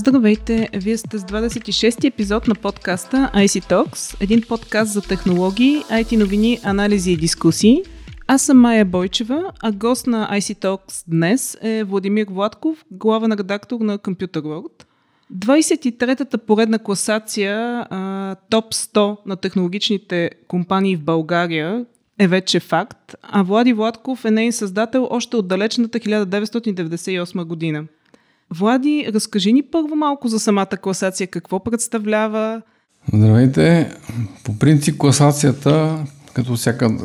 Здравейте! Вие сте с 26-ти епизод на подкаста IC Talks, един подкаст за технологии, IT новини, анализи и дискусии. Аз съм Майя Бойчева, а гост на IC Talks днес е Владимир Владков, главен редактор на Computer World. 23-та поредна класация топ 100 на технологичните компании в България е вече факт, а Влади Владков е нейн създател още от далечната 1998 година. Влади, разкажи ни първо малко за самата класация, какво представлява? Здравейте! По принцип класацията, като всяка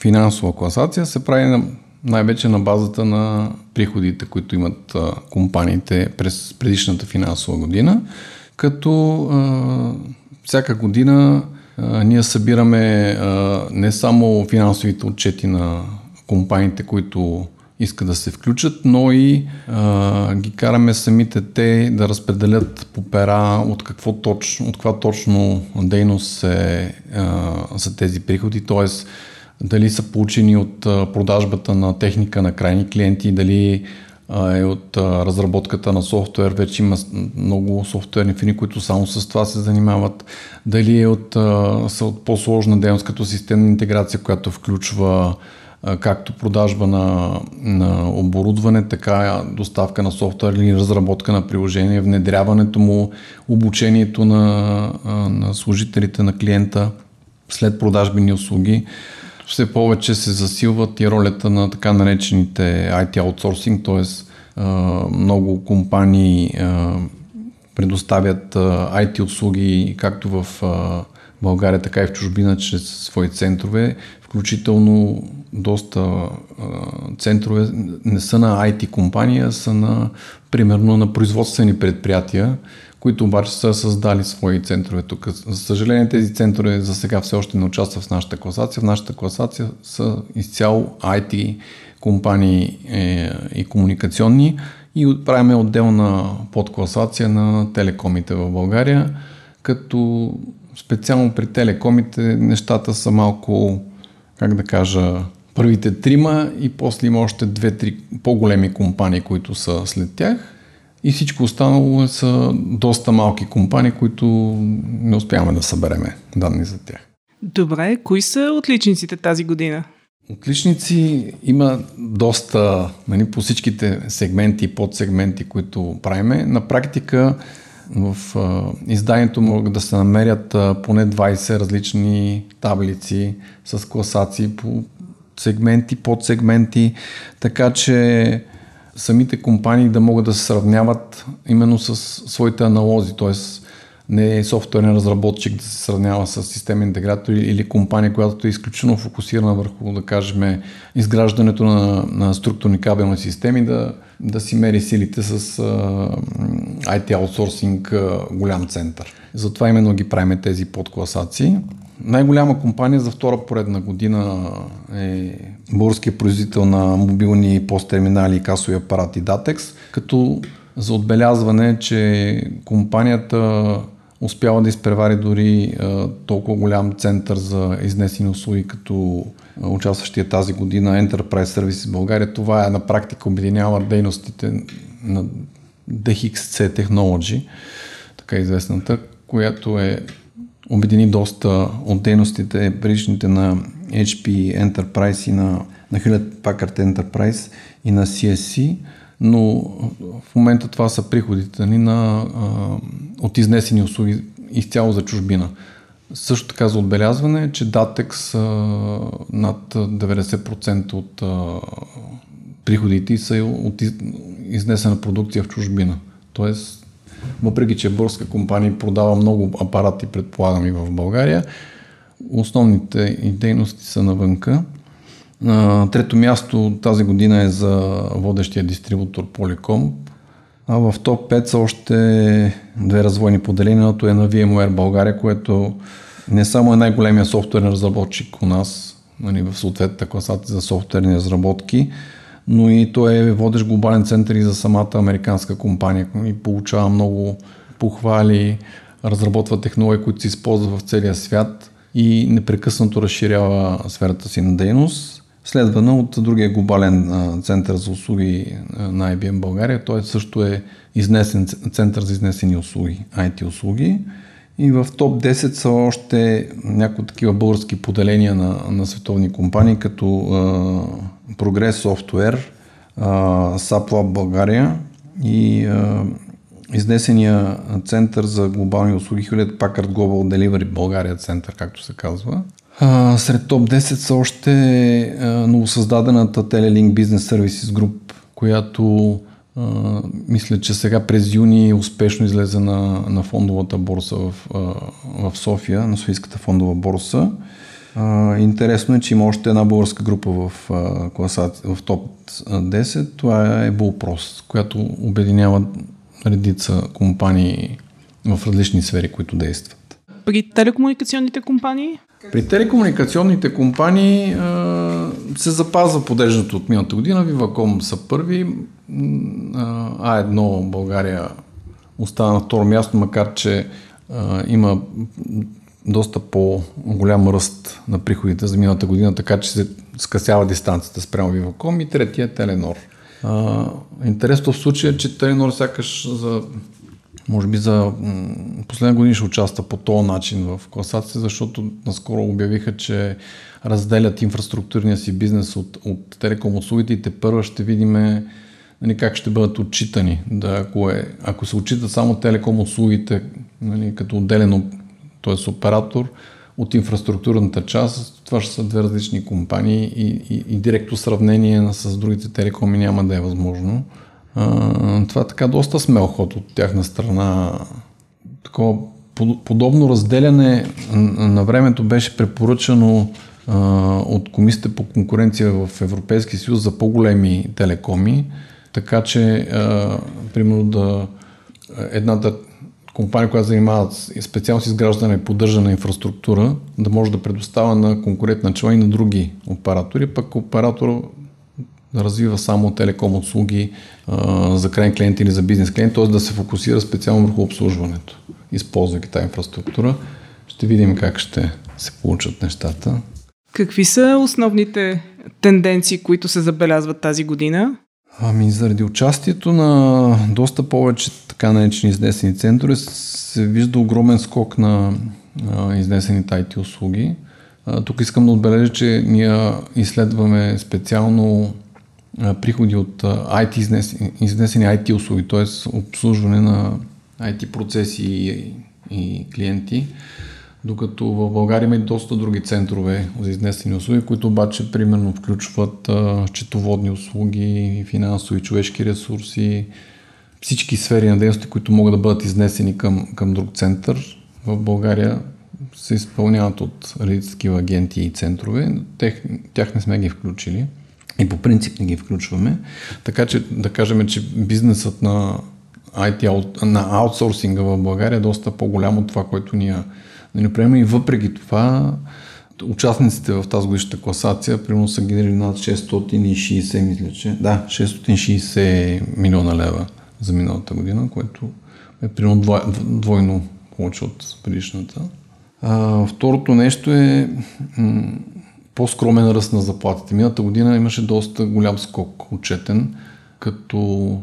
финансова класация, се прави на, най-вече на базата на приходите, които имат компаниите през предишната финансова година, като а, всяка година а, ние събираме а, не само финансовите отчети на компаниите, които искат да се включат, но и а, ги караме самите те да разпределят по пера от, какво точно, от каква точно дейност е, а, са тези приходи, т.е. дали са получени от продажбата на техника на крайни клиенти, дали е от разработката на софтуер, вече има много софтуерни фирми, които само с това се занимават, дали е от, са от по-сложна дейност като системна интеграция, която включва както продажба на, на оборудване, така доставка на софтуер или разработка на приложение, внедряването му, обучението на, на служителите на клиента след продажбени услуги. Все повече се засилват и ролята на така наречените IT аутсорсинг, т.е. много компании предоставят IT услуги както в България, така и в чужбина чрез свои центрове, включително доста центрове не са на IT компания, са на, примерно, на производствени предприятия, които обаче са създали свои центрове тук. За съжаление, тези центрове за сега все още не участват в нашата класация. В нашата класация са изцяло IT компании е, и комуникационни и правиме отделна подкласация на телекомите в България, като специално при телекомите нещата са малко, как да кажа, първите трима и после има още две-три по-големи компании, които са след тях. И всичко останало са доста малки компании, които не успяваме да събереме данни за тях. Добре, кои са отличниците тази година? Отличници има доста нали, по всичките сегменти и подсегменти, които правиме. На практика в изданието могат да се намерят поне 20 различни таблици с класации по сегменти, подсегменти, така че самите компании да могат да се сравняват именно с своите аналози, т.е. не е софтуерен разработчик да се сравнява с системен интегратор или компания, която е изключително фокусирана върху, да кажем, изграждането на, на структурни кабелни системи, да, да си мери силите с а, IT аутсорсинг голям център. Затова именно ги правим тези подкласации. Най-голяма компания за втора поредна година е българския производител на мобилни посттерминали касови апарати Datex, като за отбелязване, че компанията успява да изпревари дори а, толкова голям център за изнесени услуги, като участващия тази година Enterprise Services България. Това е на практика обединява дейностите на DXC Technology, така известната, която е обедини доста от дейностите, предишните на HP Enterprise и на, на Hewlett Packard Enterprise и на CSC, но в момента това са приходите ни на, а, от изнесени услуги изцяло за чужбина. Също така за отбелязване е, че Datex а, над 90% от а, приходите са от изнесена продукция в чужбина. Тоест въпреки че българска компания продава много апарати, предполагам и в България, основните дейности са навънка. Трето място тази година е за водещия дистрибутор Polycom, а в топ 5 са още две развойни поделения. Едното е на VMware България, което не само е най-големия софтуерен разработчик у нас, нали, в съответната класация за софтуерни разработки, но и той е водещ глобален център и за самата американска компания и получава много похвали, разработва технологии, които се използват в целия свят и непрекъснато разширява сферата си на дейност. Следвана от другия глобален център за услуги на IBM България. Той също е изнесен център за изнесени услуги, IT услуги. И в топ 10 са още някои такива български поделения на, на световни компании, като uh, Progress Software, uh, SAP България и uh, изнесения център за глобални услуги Hewlett Packard Global Delivery България център, както се казва. Сред топ 10 са още uh, новосъздадената Telelink Business Services Group, която мисля, че сега през юни успешно излезе на, на фондовата борса в, в София, на Софийската фондова борса. Интересно е, че има още една българска група в, класа, в топ 10. Това е Bullpros, която обединява редица компании в различни сфери, които действат. При телекомуникационните компании? При телекомуникационните компании а, се запазва подеждането от миналата година. Виваком са първи. А1 България остава на второ място, макар че а, има доста по-голям ръст на приходите за миналата година, така че се скъсява дистанцията спрямо Виваком и третия е Теленор. А, интересно в случая, че Теленор сякаш за може би за последна година ще участва по този начин в класация, защото наскоро обявиха, че разделят инфраструктурния си бизнес от, от телеком услугите и те първа ще видим нали, как ще бъдат отчитани. Да, ако, е, ако се отчитат само телеком услугите нали, като отделено, т.е. оператор от инфраструктурната част, това ще са две различни компании и, и, и директно сравнение с другите телекоми няма да е възможно. Това е така доста смел ход от тяхна страна. Такова подобно разделяне на времето беше препоръчано от Комисията по конкуренция в Европейския съюз за по-големи телекоми, така че примерно да едната компания, която занимава специално с изграждане и поддържане на инфраструктура, да може да предоставя на конкурентна чела и на други оператори, пък оператор развива само телеком услуги а, за крайен клиент или за бизнес клиент, т.е. да се фокусира специално върху обслужването, използвайки тази инфраструктура. Ще видим как ще се получат нещата. Какви са основните тенденции, които се забелязват тази година? Ами, заради участието на доста повече така наречени изнесени центрове се вижда огромен скок на а, изнесените IT услуги. А, тук искам да отбележа, че ние изследваме специално приходи от IT изнесени, изнесени IT услуги, т.е. обслужване на IT процеси и, и клиенти, докато в България има и доста други центрове за изнесени услуги, които обаче примерно включват а, счетоводни услуги, финансови, човешки ресурси, всички сфери на дейности, които могат да бъдат изнесени към, към друг център. В България се изпълняват от редица такива агенти и центрове. Тех, тях не сме ги включили и по принцип не ги включваме. Така че да кажем, че бизнесът на IT, на аутсорсинга в България е доста по-голям от това, което ние да приемаме и въпреки това участниците в тази годишната класация примерно са генерили над 660, мисля, че да, 660 милиона лева за миналата година, което е примерно двойно повече от предишната. А, второто нещо е по-скромен ръст на заплатите. Миналата година имаше доста голям скок отчетен, като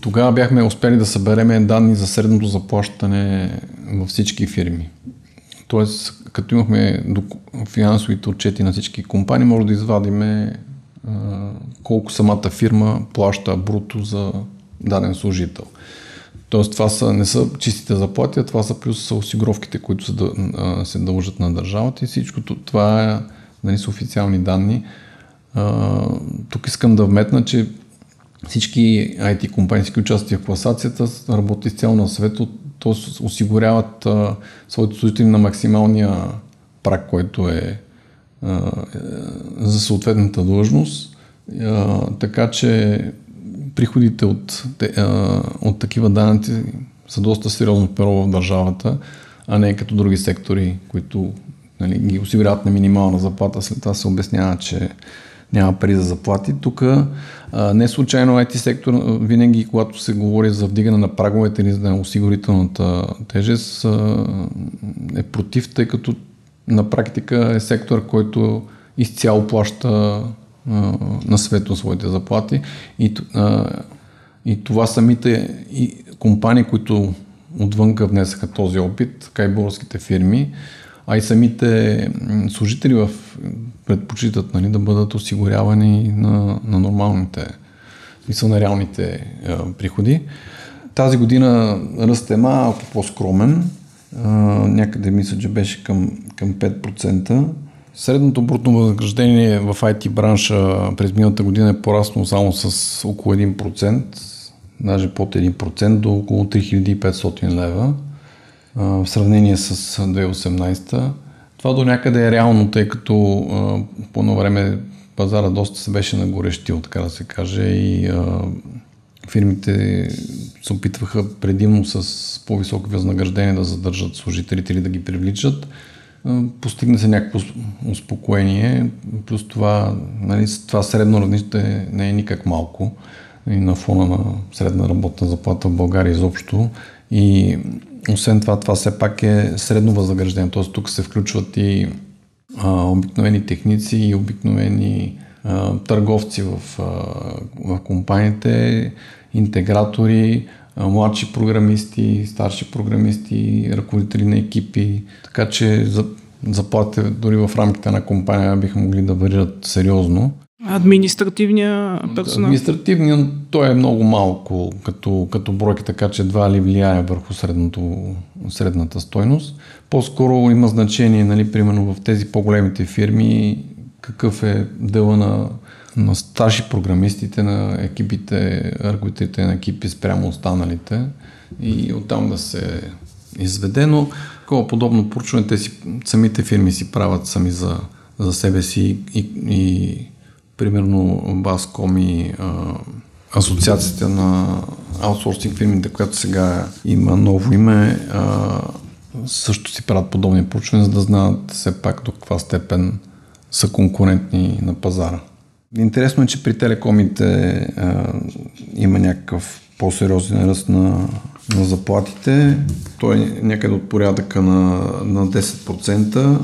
тогава бяхме успели да съберем данни за средното заплащане във всички фирми. Тоест, като имахме финансовите отчети на всички компании, може да извадиме колко самата фирма плаща бруто за даден служител. Тоест, това са, не са чистите заплати, а това са плюс са осигуровките, които се дължат на държавата и всичко това е нали, са официални данни. А, тук искам да вметна, че всички IT компании, които участват в класацията, работят изцяло на свето, т.е. осигуряват а, своите служители на максималния прак, който е а, е, за съответната длъжност. А, така че приходите от, а, от такива данъци са доста сериозно перо в държавата, а не като други сектори, които нали, ги осигуряват на минимална заплата, след това се обяснява, че няма пари за заплати. Тук не случайно IT сектор винаги, когато се говори за вдигане на праговете или за осигурителната тежест, е против, тъй като на практика е сектор, който изцяло плаща на свето своите заплати и, и това самите и компании, които отвънка внесаха този опит, така и българските фирми, а и самите служители в предпочитат нали, да бъдат осигурявани на, на нормалните, мисъл на реалните а, приходи. Тази година ръст е малко по-скромен, а, някъде мисля, че беше към, към 5%. Средното брутно възнаграждение в IT бранша през миналата година е пораснало само с около 1%, даже под 1% до около 3500 лева в сравнение с 2018. Това до някъде е реално, тъй като по едно време пазара доста се беше нагорещил, така да се каже, и фирмите се опитваха предимно с по-високи възнаграждения да задържат служителите или да ги привличат. Постигна се някакво успокоение, плюс това, нали, това средно равнище не е никак малко и на фона на средна работна заплата в България изобщо. И освен това, това все пак е средно възнаграждение, т.е. тук се включват и а, обикновени техници и обикновени а, търговци в, а, в компаниите, интегратори, младши програмисти, старши програмисти, ръководители на екипи, така че за, заплатите дори в рамките на компания биха могли да варират сериозно. Административния персонал? Административният, той е много малко като, като бройка, така че едва ли влияе върху средното, средната стойност. По-скоро има значение, нали, примерно в тези по-големите фирми, какъв е дела на, на старши програмистите, на екипите, ръководителите на екипи спрямо останалите и оттам да се изведе, но такова подобно поручване те си, самите фирми си правят сами за, за себе си и, и примерно Баском и а, Асоциацията на аутсорсинг фирмите, която сега има ново име, а, също си правят подобни проучвания, за да знаят все пак до каква степен са конкурентни на пазара. Интересно е, че при телекомите а, има някакъв по-сериозен ръст на, на заплатите. Той е някъде от порядъка на, на 10%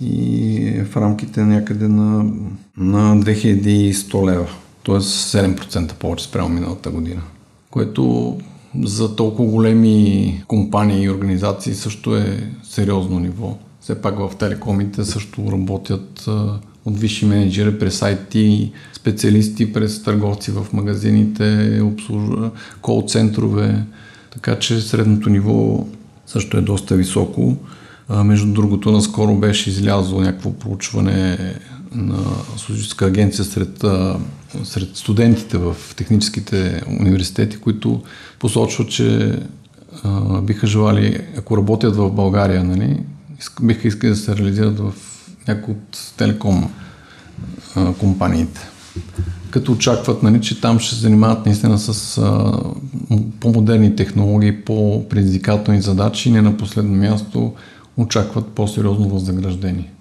и в рамките някъде на, на 2100 лева, т.е. 7% повече спрямо миналата година, което за толкова големи компании и организации също е сериозно ниво. Все пак в телекомите също работят от висши менеджери през IT, специалисти през търговци в магазините, обслужва, кол-центрове, така че средното ниво също е доста високо. Между другото, наскоро беше излязло някакво проучване на Служителска агенция сред, сред студентите в техническите университети, които посочват, че а, биха желали, ако работят в България, нали, биха искали да се реализират в някои от телеком а, компаниите. Като очакват, нали, че там ще се занимават наистина с а, по-модерни технологии, по-предизвикателни задачи и не на последно място очакват по-сериозно възнаграждение.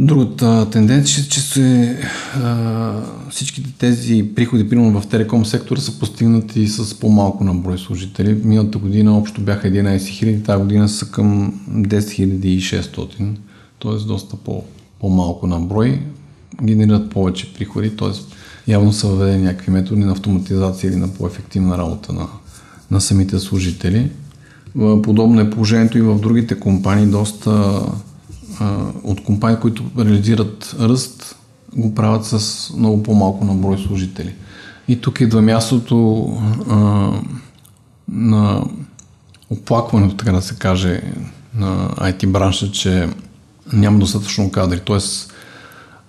Другата тенденция е, че се, а, всичките тези приходи, примерно в телеком сектора, са постигнати с по-малко на брой служители. Миналата година общо бяха 11 000, тази година са към 10 600, т.е. доста по, по-малко на брой. Генерират повече приходи, т.е. явно са въведени някакви методи на автоматизация или на по-ефективна работа на, на самите служители. Подобно е положението и в другите компании. Доста от компании, които реализират ръст, го правят с много по-малко на брой служители. И тук идва мястото а, на оплакването, така да се каже, на IT бранша, че няма достатъчно кадри. Тоест,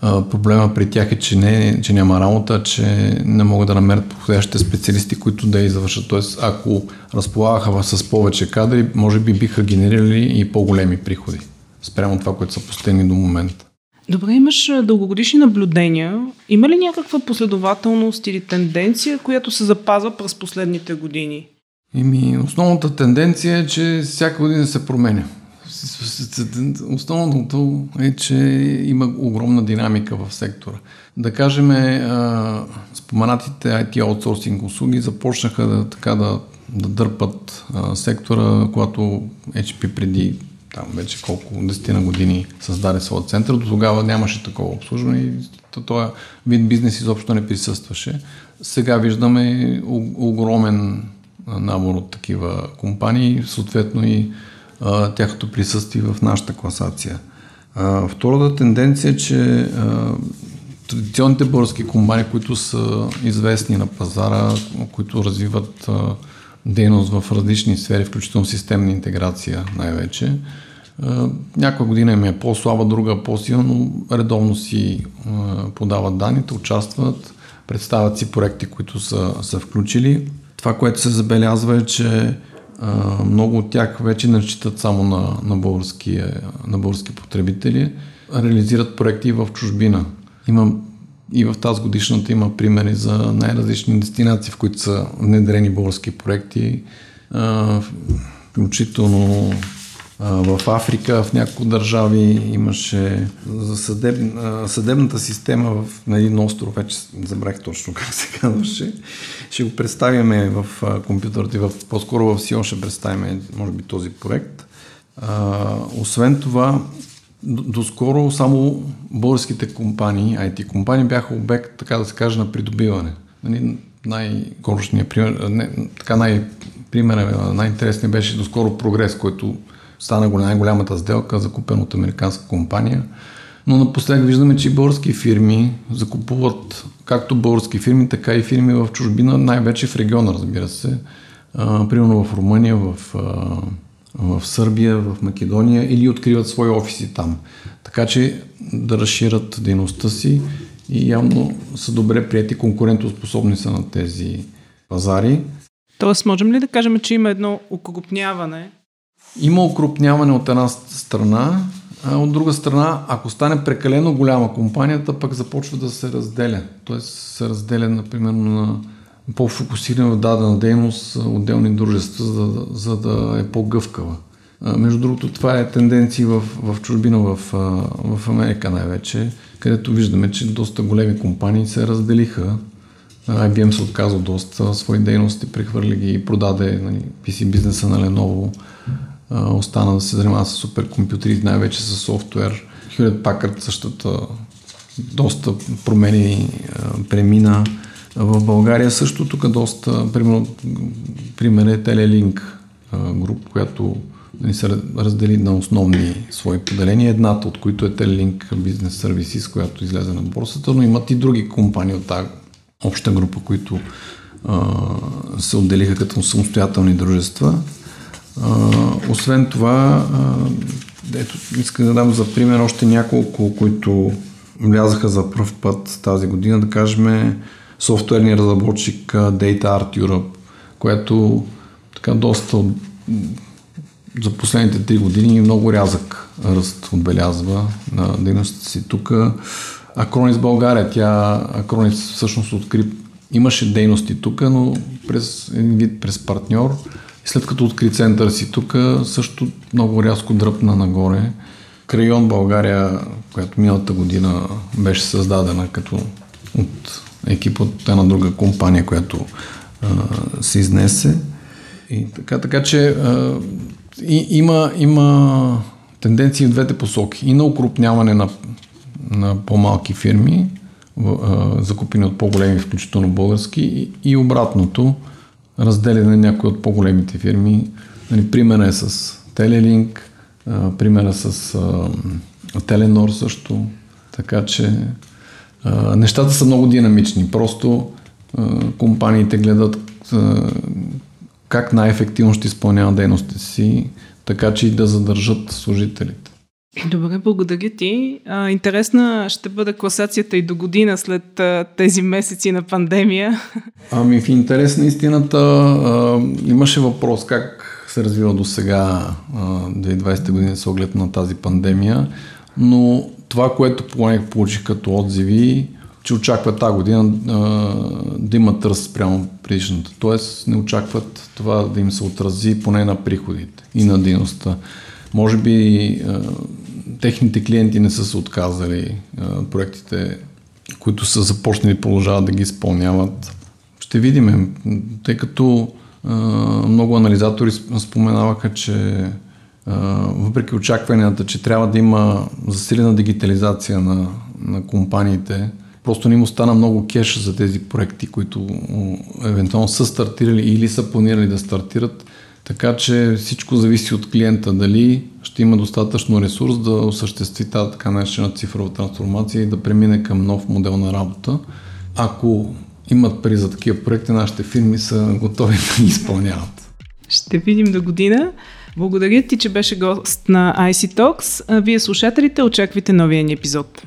проблема при тях е, че, не, че няма работа, че не могат да намерят подходящите специалисти, които да я завършат. Тоест, ако разполагаха с повече кадри, може би биха генерирали и по-големи приходи спрямо това, което са постигнали до момента. Добре, имаш дългогодишни наблюдения. Има ли някаква последователност или тенденция, която се запазва през последните години? Ими, основната тенденция е, че всяка година се променя. Основното е, че има огромна динамика в сектора. Да кажем, споменатите IT аутсорсинг услуги започнаха да, така да, да дърпат сектора, когато HP преди там вече колко десетина години създаде своя център. До тогава нямаше такова обслужване и този вид бизнес изобщо не присъстваше. Сега виждаме огромен набор от такива компании, съответно и тяхното присъствие в нашата класация. А, втората тенденция е, че а, традиционните български компании, които са известни на пазара, които развиват а, дейност в различни сфери, включително системна интеграция най-вече, някоя година им е по-слаба, друга по-силна, но редовно си подават данните, участват, представят си проекти, които са, са включили. Това, което се забелязва е, че много от тях вече не разчитат само на, на, български, на български потребители, реализират проекти в чужбина. Има и в тази годишната има примери за най-различни дестинации, в които са внедрени български проекти, а, включително в Африка, в няколко държави имаше за съдеб, съдебната система в, на един остров, вече забрах точно как се казваше. Ще го представяме в компютърите, в, по-скоро в Сион ще представим, може би, този проект. А, освен това, доскоро само българските компании, IT компании, бяха обект, така да се каже, на придобиване. Нали, най-горшният пример, не, така най-примерен, най-интересният беше доскоро прогрес, който стана най-голямата сделка, закупена от американска компания. Но напоследък виждаме, че български фирми закупуват както български фирми, така и фирми в чужбина, най-вече в региона, разбира се. А, примерно в Румъния, в, а, в Сърбия, в Македония или откриват свои офиси там. Така че да разширят дейността си и явно са добре прияти, конкурентоспособни са на тези пазари. Тоест, можем ли да кажем, че има едно окрупняване има укрупняване от една страна, а от друга страна, ако стане прекалено голяма компанията, пък започва да се разделя. Тоест се разделя, например, на по-фокусирана дадена дейност отделни дружества, за, да, за да е по-гъвкава. Между другото, това е тенденция в, в чужбина, в, в Америка най-вече, където виждаме, че доста големи компании се разделиха. IBM се отказа доста свои дейности, прехвърли ги и продаде нали, PC бизнеса на Lenovo остана да се занимава с суперкомпютри, най-вече с софтуер. Hewlett Packard същата доста промени премина. В България също тук доста, примерно, пример е Telelink груп, която ни се раздели на основни свои поделения, едната от които е Telelink Business Services, която излезе на борсата, но имат и други компании от тази обща група, които се отделиха като самостоятелни дружества. Освен това, а, ето, искам да дам за пример още няколко, които влязаха за първ път тази година, да кажем софтуерния разработчик Data Art Europe, което така доста за последните три години много рязък ръст отбелязва на дейността си тук. Акронис България, тя Акронис всъщност откри, имаше дейности тук, но през един вид през партньор след като откри център си тук, също много рязко дръпна нагоре. Крайон България, която миналата година беше създадена като от екип от една друга компания, която се изнесе. И така, така че а, и, има, има тенденции в двете посоки. И на укрупняване на, на по-малки фирми, а, закупени от по-големи, включително български, и, и обратното – разделяне на някои от по-големите фирми. Нали, примера е с Телелинк, примера с а, Теленор също. Така че а, нещата са много динамични. Просто а, компаниите гледат а, как най-ефективно ще изпълняват дейностите си, така че и да задържат служителите. Добре, благодаря ти. А, интересна ще бъде класацията и до година след а, тези месеци на пандемия. Ами в интерес на истината а, имаше въпрос как се развива до сега 2020 година с оглед на тази пандемия, но това, което поне получих като отзиви, че очакват тази година а, да има търс прямо предишната. Тоест не очакват това да им се отрази поне на приходите и на дейността. Може би техните клиенти не са се отказали, проектите, които са започнали, продължават да ги изпълняват. Ще видим, тъй като много анализатори споменаваха, че въпреки очакванията, че трябва да има засилена дигитализация на, на компаниите, просто не им остана много кеш за тези проекти, които евентуално са стартирали или са планирали да стартират. Така че всичко зависи от клиента, дали ще има достатъчно ресурс да осъществи тази така наречена цифрова трансформация и да премине към нов модел на работа. Ако имат пари за такива проекти, нашите фирми са готови да ги изпълняват. Ще видим до година. Благодаря ти, че беше гост на IC Talks. Вие слушателите очаквайте новия ни епизод.